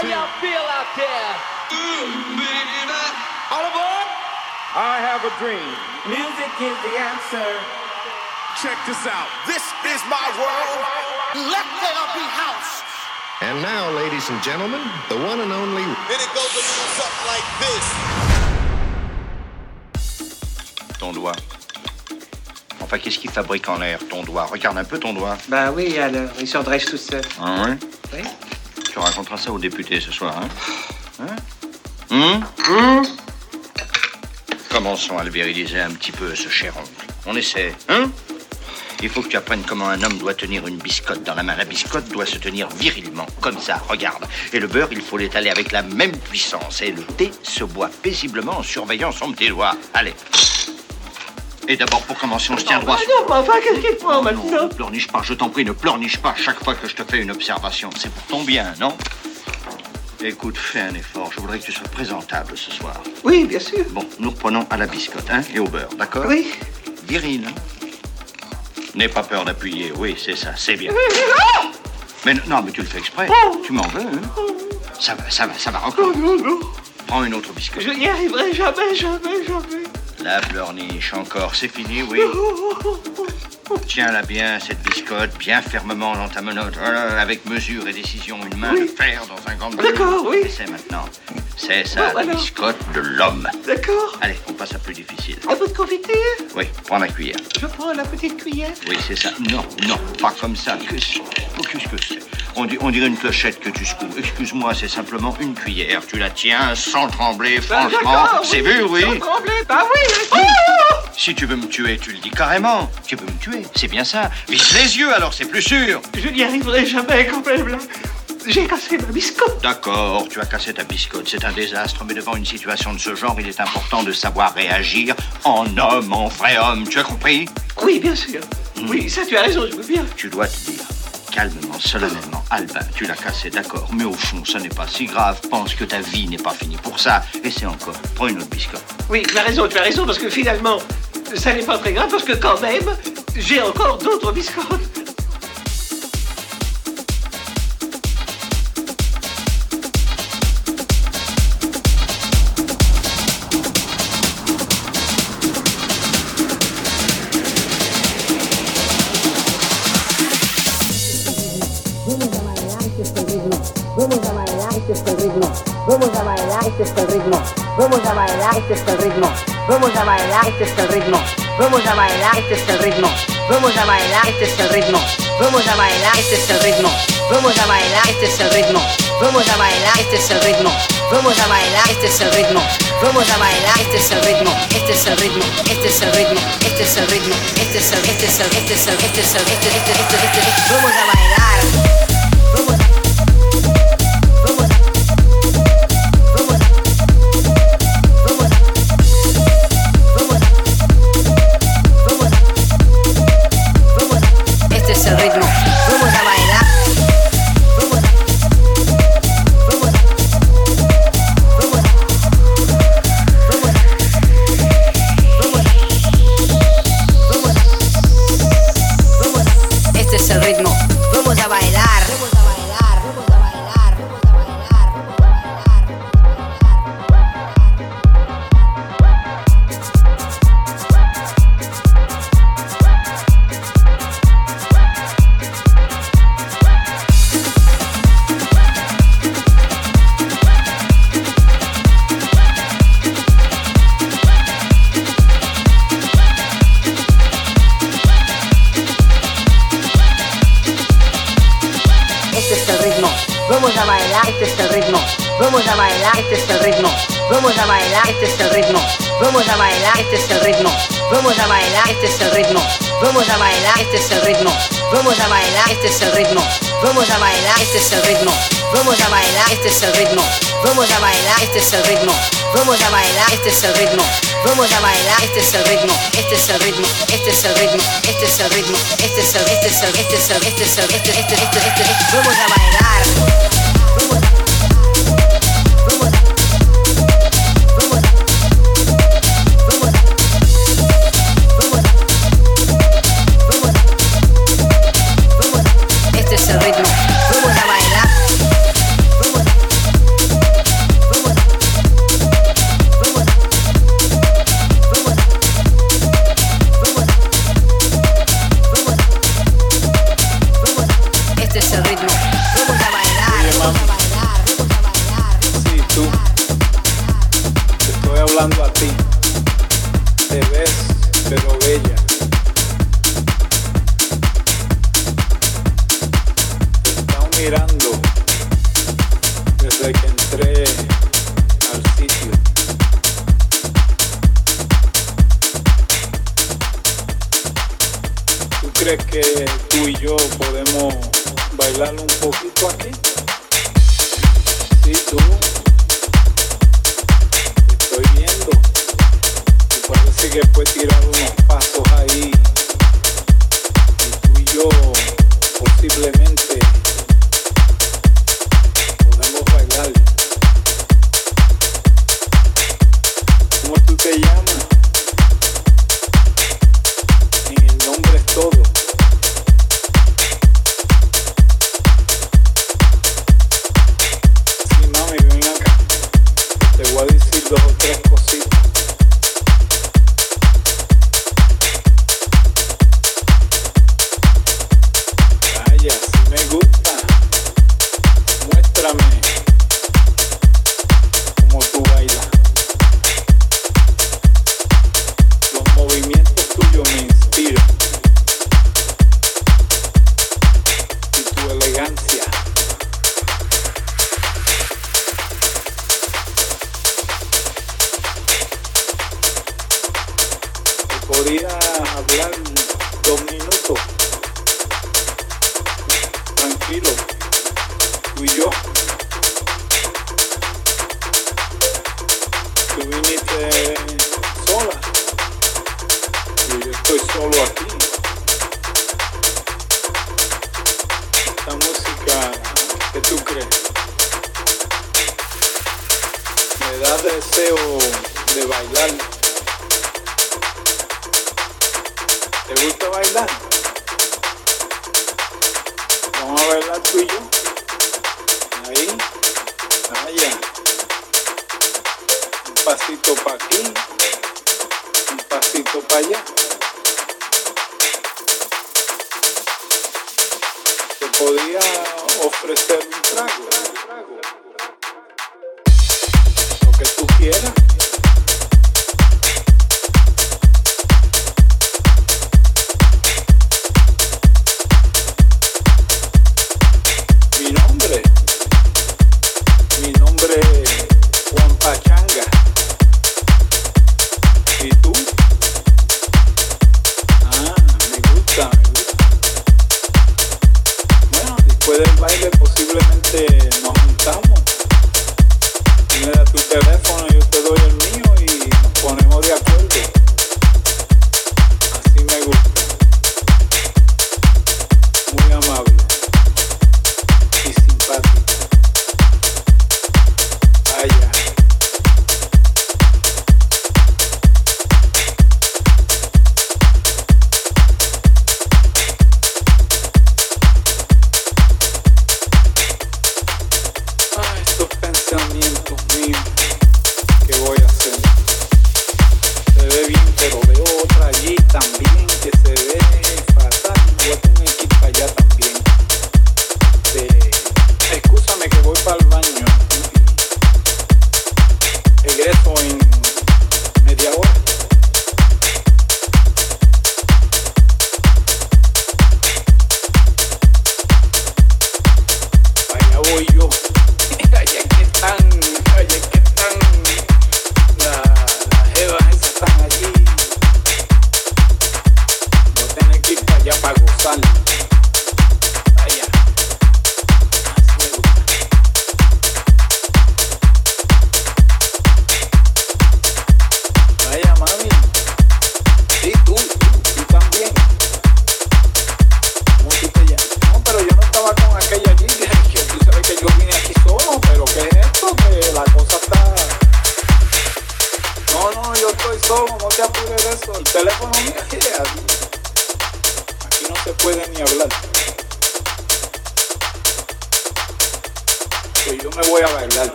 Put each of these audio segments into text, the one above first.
How y'all feel out there? All aboard? I have a dream. Music is the answer. Check this out. This is my world. Let there be house. And now, ladies and gentlemen, the one and only. Then it goes a little something like this. Ton doigt. Enfin, qu'est-ce qu'il fabrique en l'air, ton doigt? Regarde un peu ton doigt. Bah oui, alors, il se redresse tout seul. Ah ouais? Oui. Tu raconteras ça aux députés ce soir, hein Hein Hum Commençons à le viriliser un petit peu, ce cher oncle. On essaie, hein Il faut que tu apprennes comment un homme doit tenir une biscotte dans la main. La biscotte doit se tenir virilement, comme ça, regarde. Et le beurre, il faut l'étaler avec la même puissance. Et le thé se boit paisiblement en surveillant son petit doigt. Allez. Et d'abord, pour commencer, on se tient droit. Ah non, mais enfin, qu'est-ce qu'il Non, maintenant ne pleurniche pas, je t'en prie, ne pleurniche pas chaque fois que je te fais une observation. C'est pour ton bien, non? Écoute, fais un effort. Je voudrais que tu sois présentable ce soir. Oui, bien sûr. Bon, nous reprenons à la biscotte, hein, et au beurre, d'accord? Oui. Viril, hein? N'aie pas peur d'appuyer, oui, c'est ça, c'est bien. Mais non, mais tu le fais exprès. Tu m'en veux, hein? Ça va, ça va, ça va, encore. Non, non. Prends une autre biscotte. Je n'y arriverai jamais, jamais, jamais. La pleurniche, encore, c'est fini, oui. Tiens-la bien, cette biscotte, bien fermement dans ta menotte, Voilà, avec mesure et décision, une main Oui. de fer dans un gant de D'accord, oui. C'est maintenant. C'est ça, la alors. biscotte de l'homme. D'accord. Allez, on passe à plus difficile. Un peu de confiture? Oui, prends la cuillère. Je prends la petite cuillère. Oui, c'est ça. Non, non, pas comme ça. Qu'est-ce oh, qu'est-ce que c'est? On, dit- on dirait une clochette que tu secoues. Excuse-moi, c'est simplement une cuillère. Tu la tiens sans trembler, Bah, franchement. C'est oui. vu, oui. Sans trembler, bah oui. Oh Si tu veux me tuer, tu le dis carrément. Tu veux me tuer, c'est bien ça. Vise les yeux, alors c'est plus sûr. Je n'y arriverai jamais quand même là. J'ai cassé ma biscotte. D'accord, tu as cassé ta biscotte, c'est un désastre, mais devant une situation de ce genre, il est important de savoir réagir en homme, en vrai homme. Tu as compris? Oui, bien sûr. Oui, ça tu as raison, je veux bien. Tu dois te dire, calmement, solennellement, Albin, tu l'as cassé, d'accord, mais au fond, ça n'est pas si grave. Pense que ta vie n'est pas finie pour ça. Et c'est encore. Prends une autre biscotte. Oui, tu as raison, tu as raison, parce que finalement, ça n'est pas très grave, parce que quand même, j'ai encore d'autres biscottes. Vamos a bailar este es el ritmo. Vamos a bailar este es el ritmo. Vamos a bailar este es el ritmo. Vamos a bailar este es el ritmo. Vamos a bailar este es el ritmo. Vamos a bailar este es el ritmo. Vamos a bailar este es el ritmo. Vamos a bailar este es el ritmo. Vamos a bailar este es el ritmo. Vamos a bailar este es el ritmo. Este es el ritmo. Este es el ritmo. Este es el ritmo. Este es el este es el este es el este es el este este este este este Vamos a bailar. podría hablar dos minutos. Tranquilo, tú y yo. Tú viniste sola y yo estoy solo aquí. Esta música que tú crees me da deseo de bailar. gusta bailar? Vamos a bailar tú y. Ahí, allá. Un pasito para aquí, un pasito para allá. Te podía ofrecer un trago.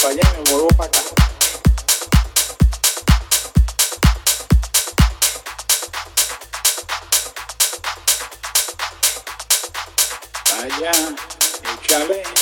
para allá y me para acá. Allá.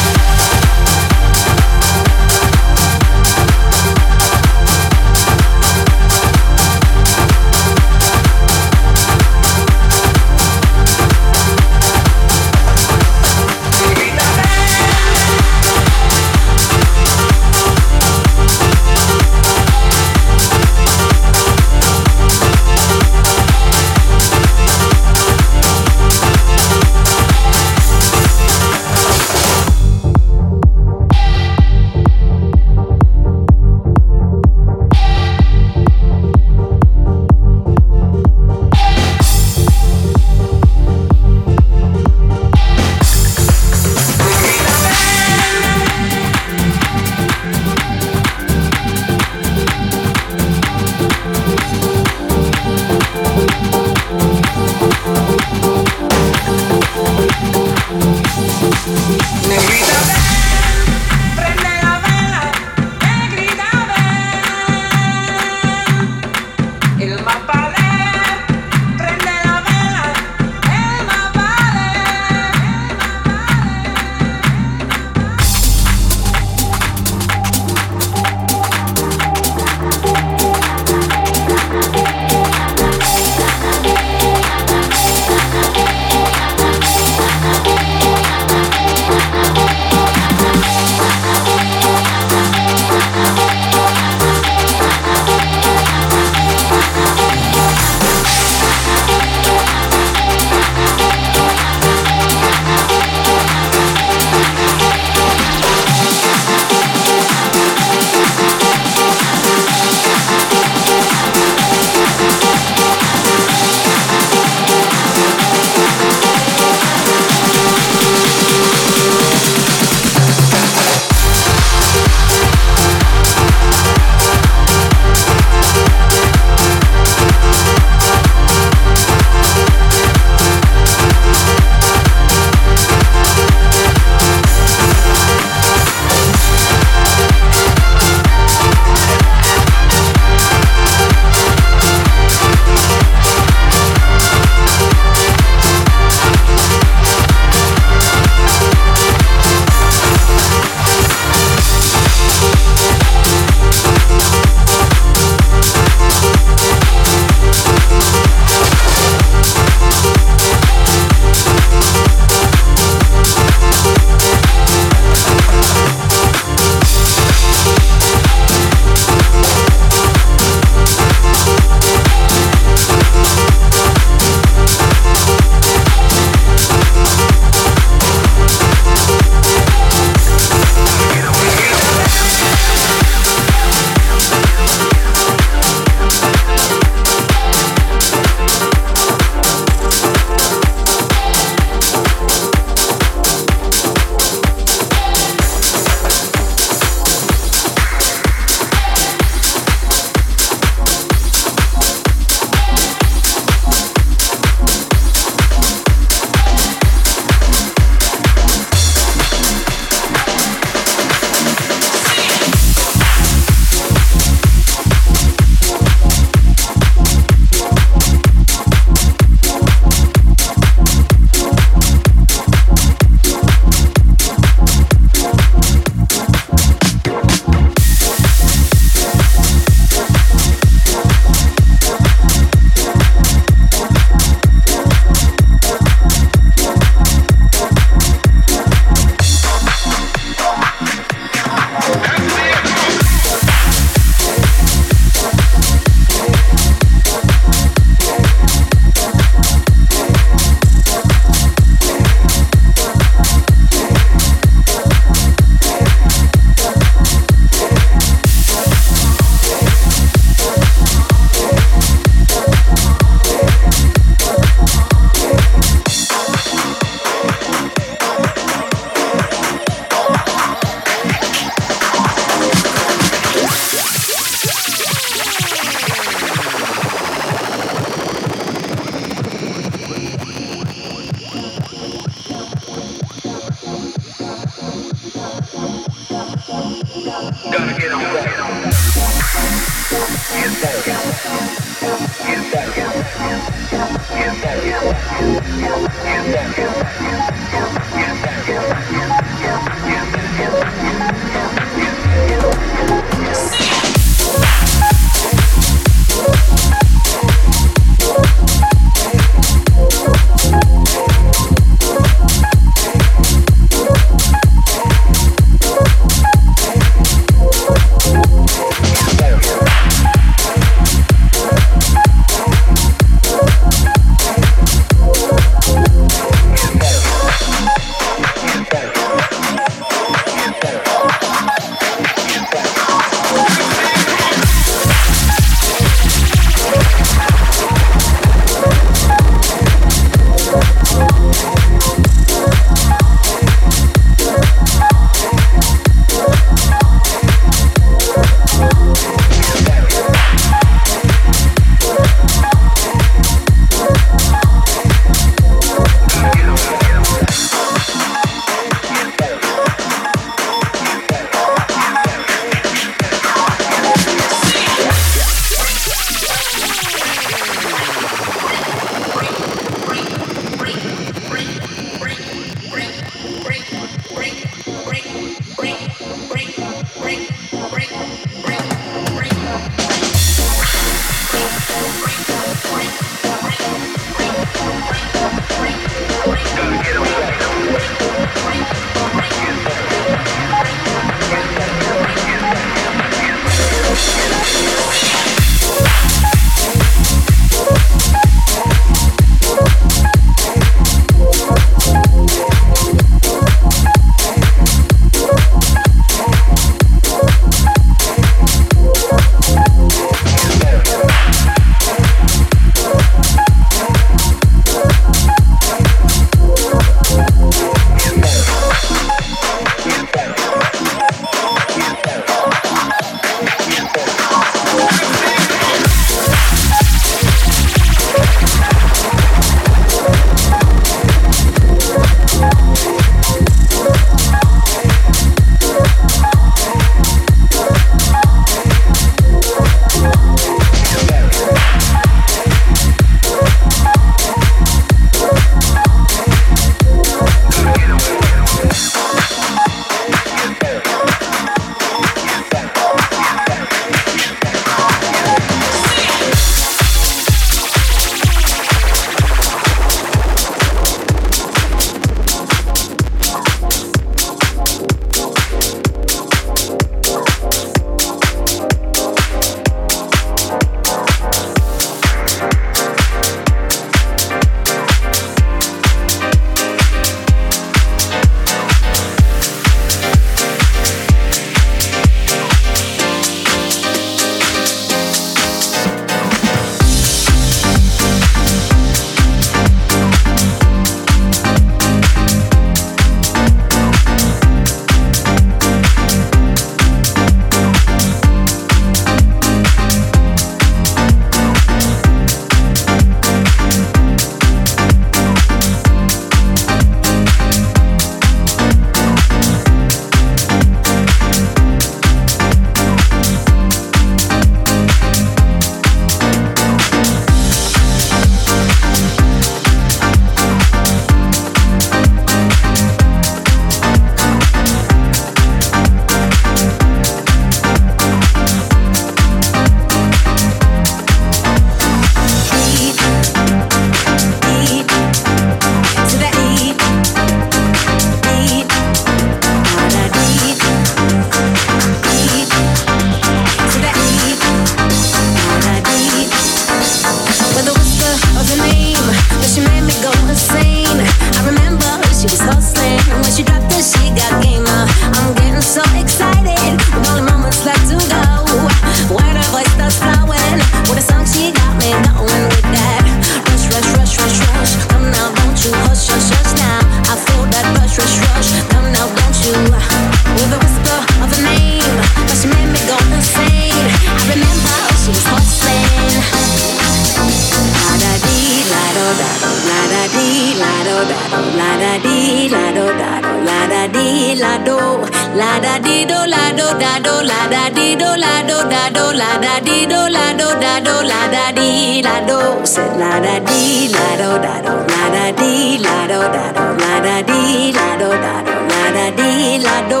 la do da do, la da di, la do da do, la da di, la do da do, la da di, la do,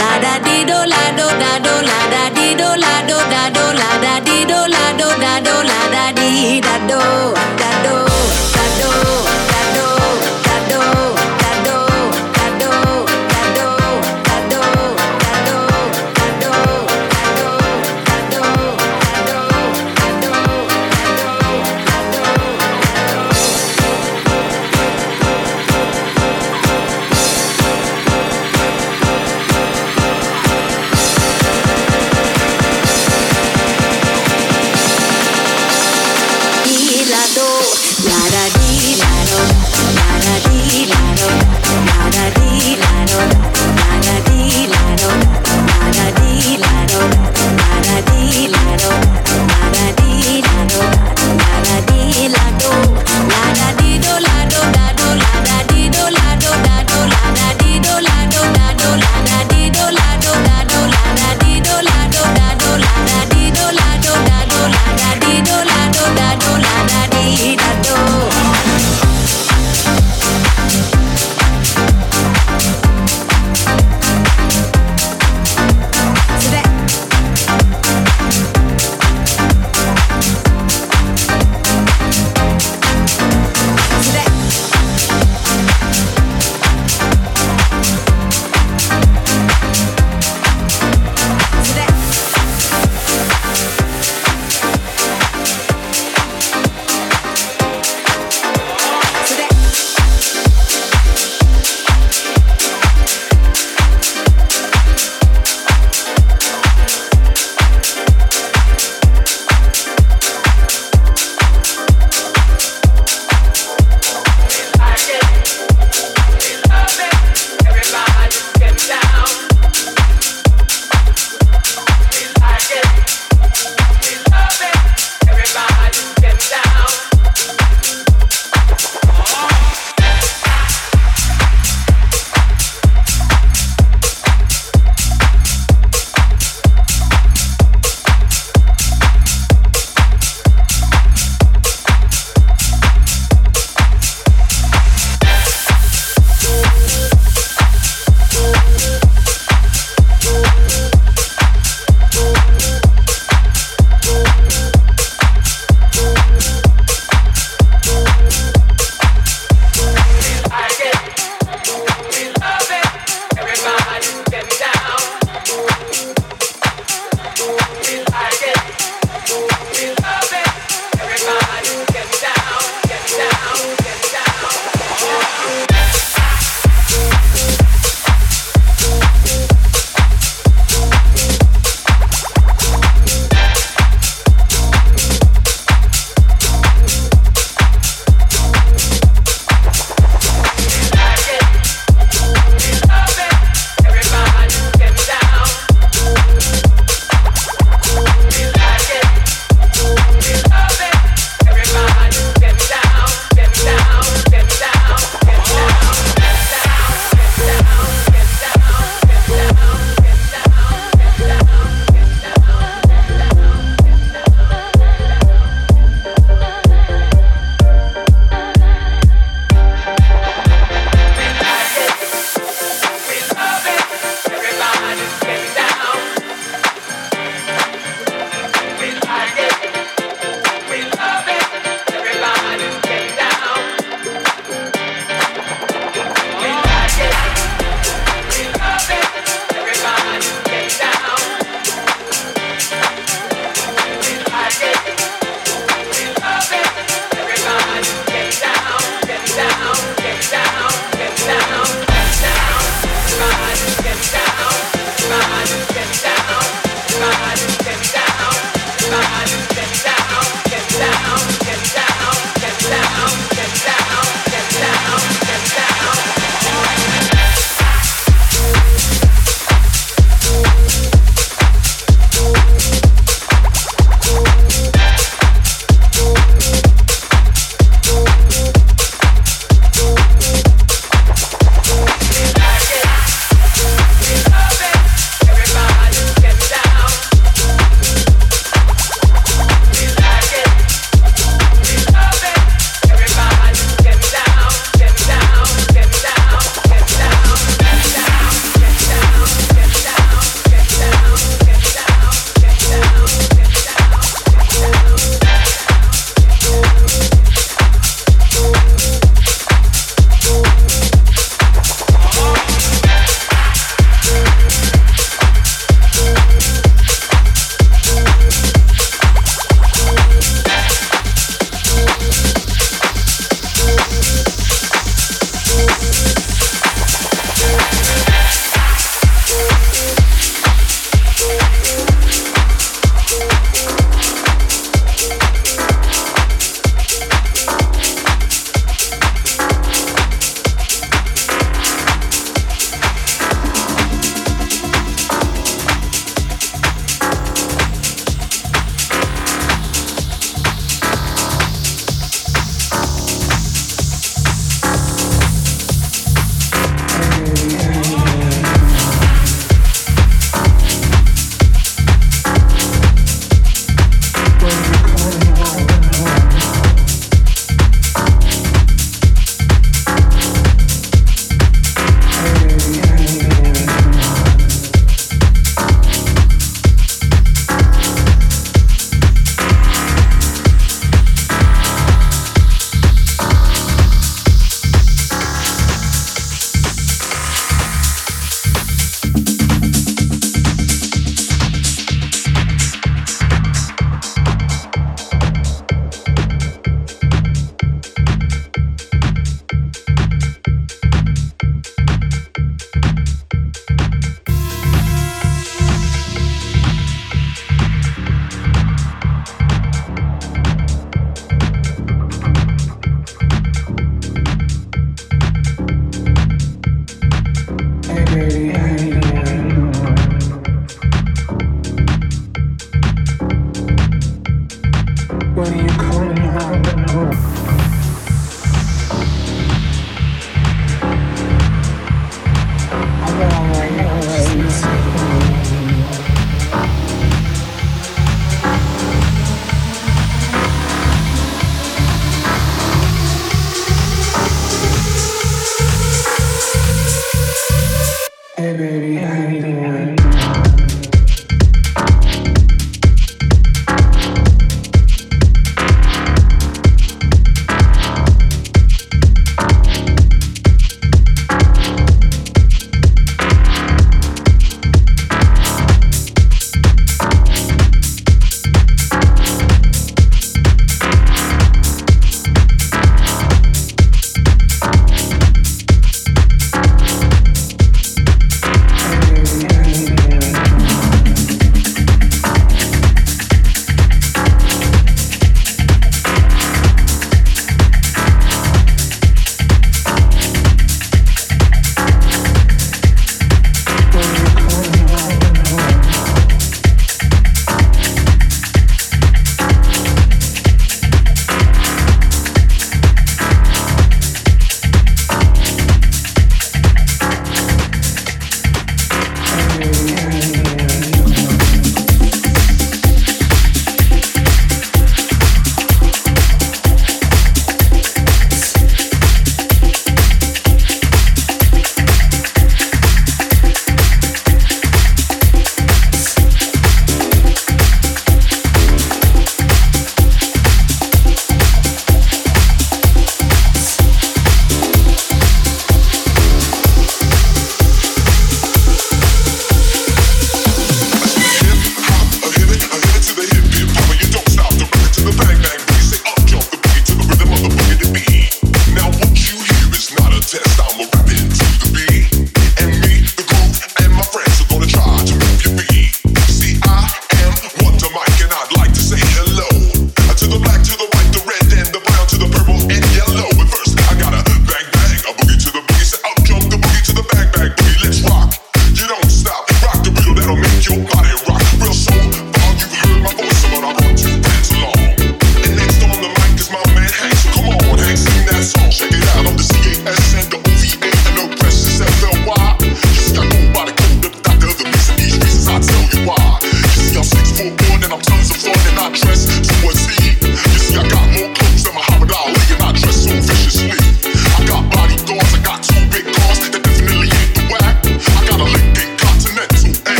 la da di do, la do da do, la da di do, la do da do, la da di do, la do da do, la da dee da do, da do.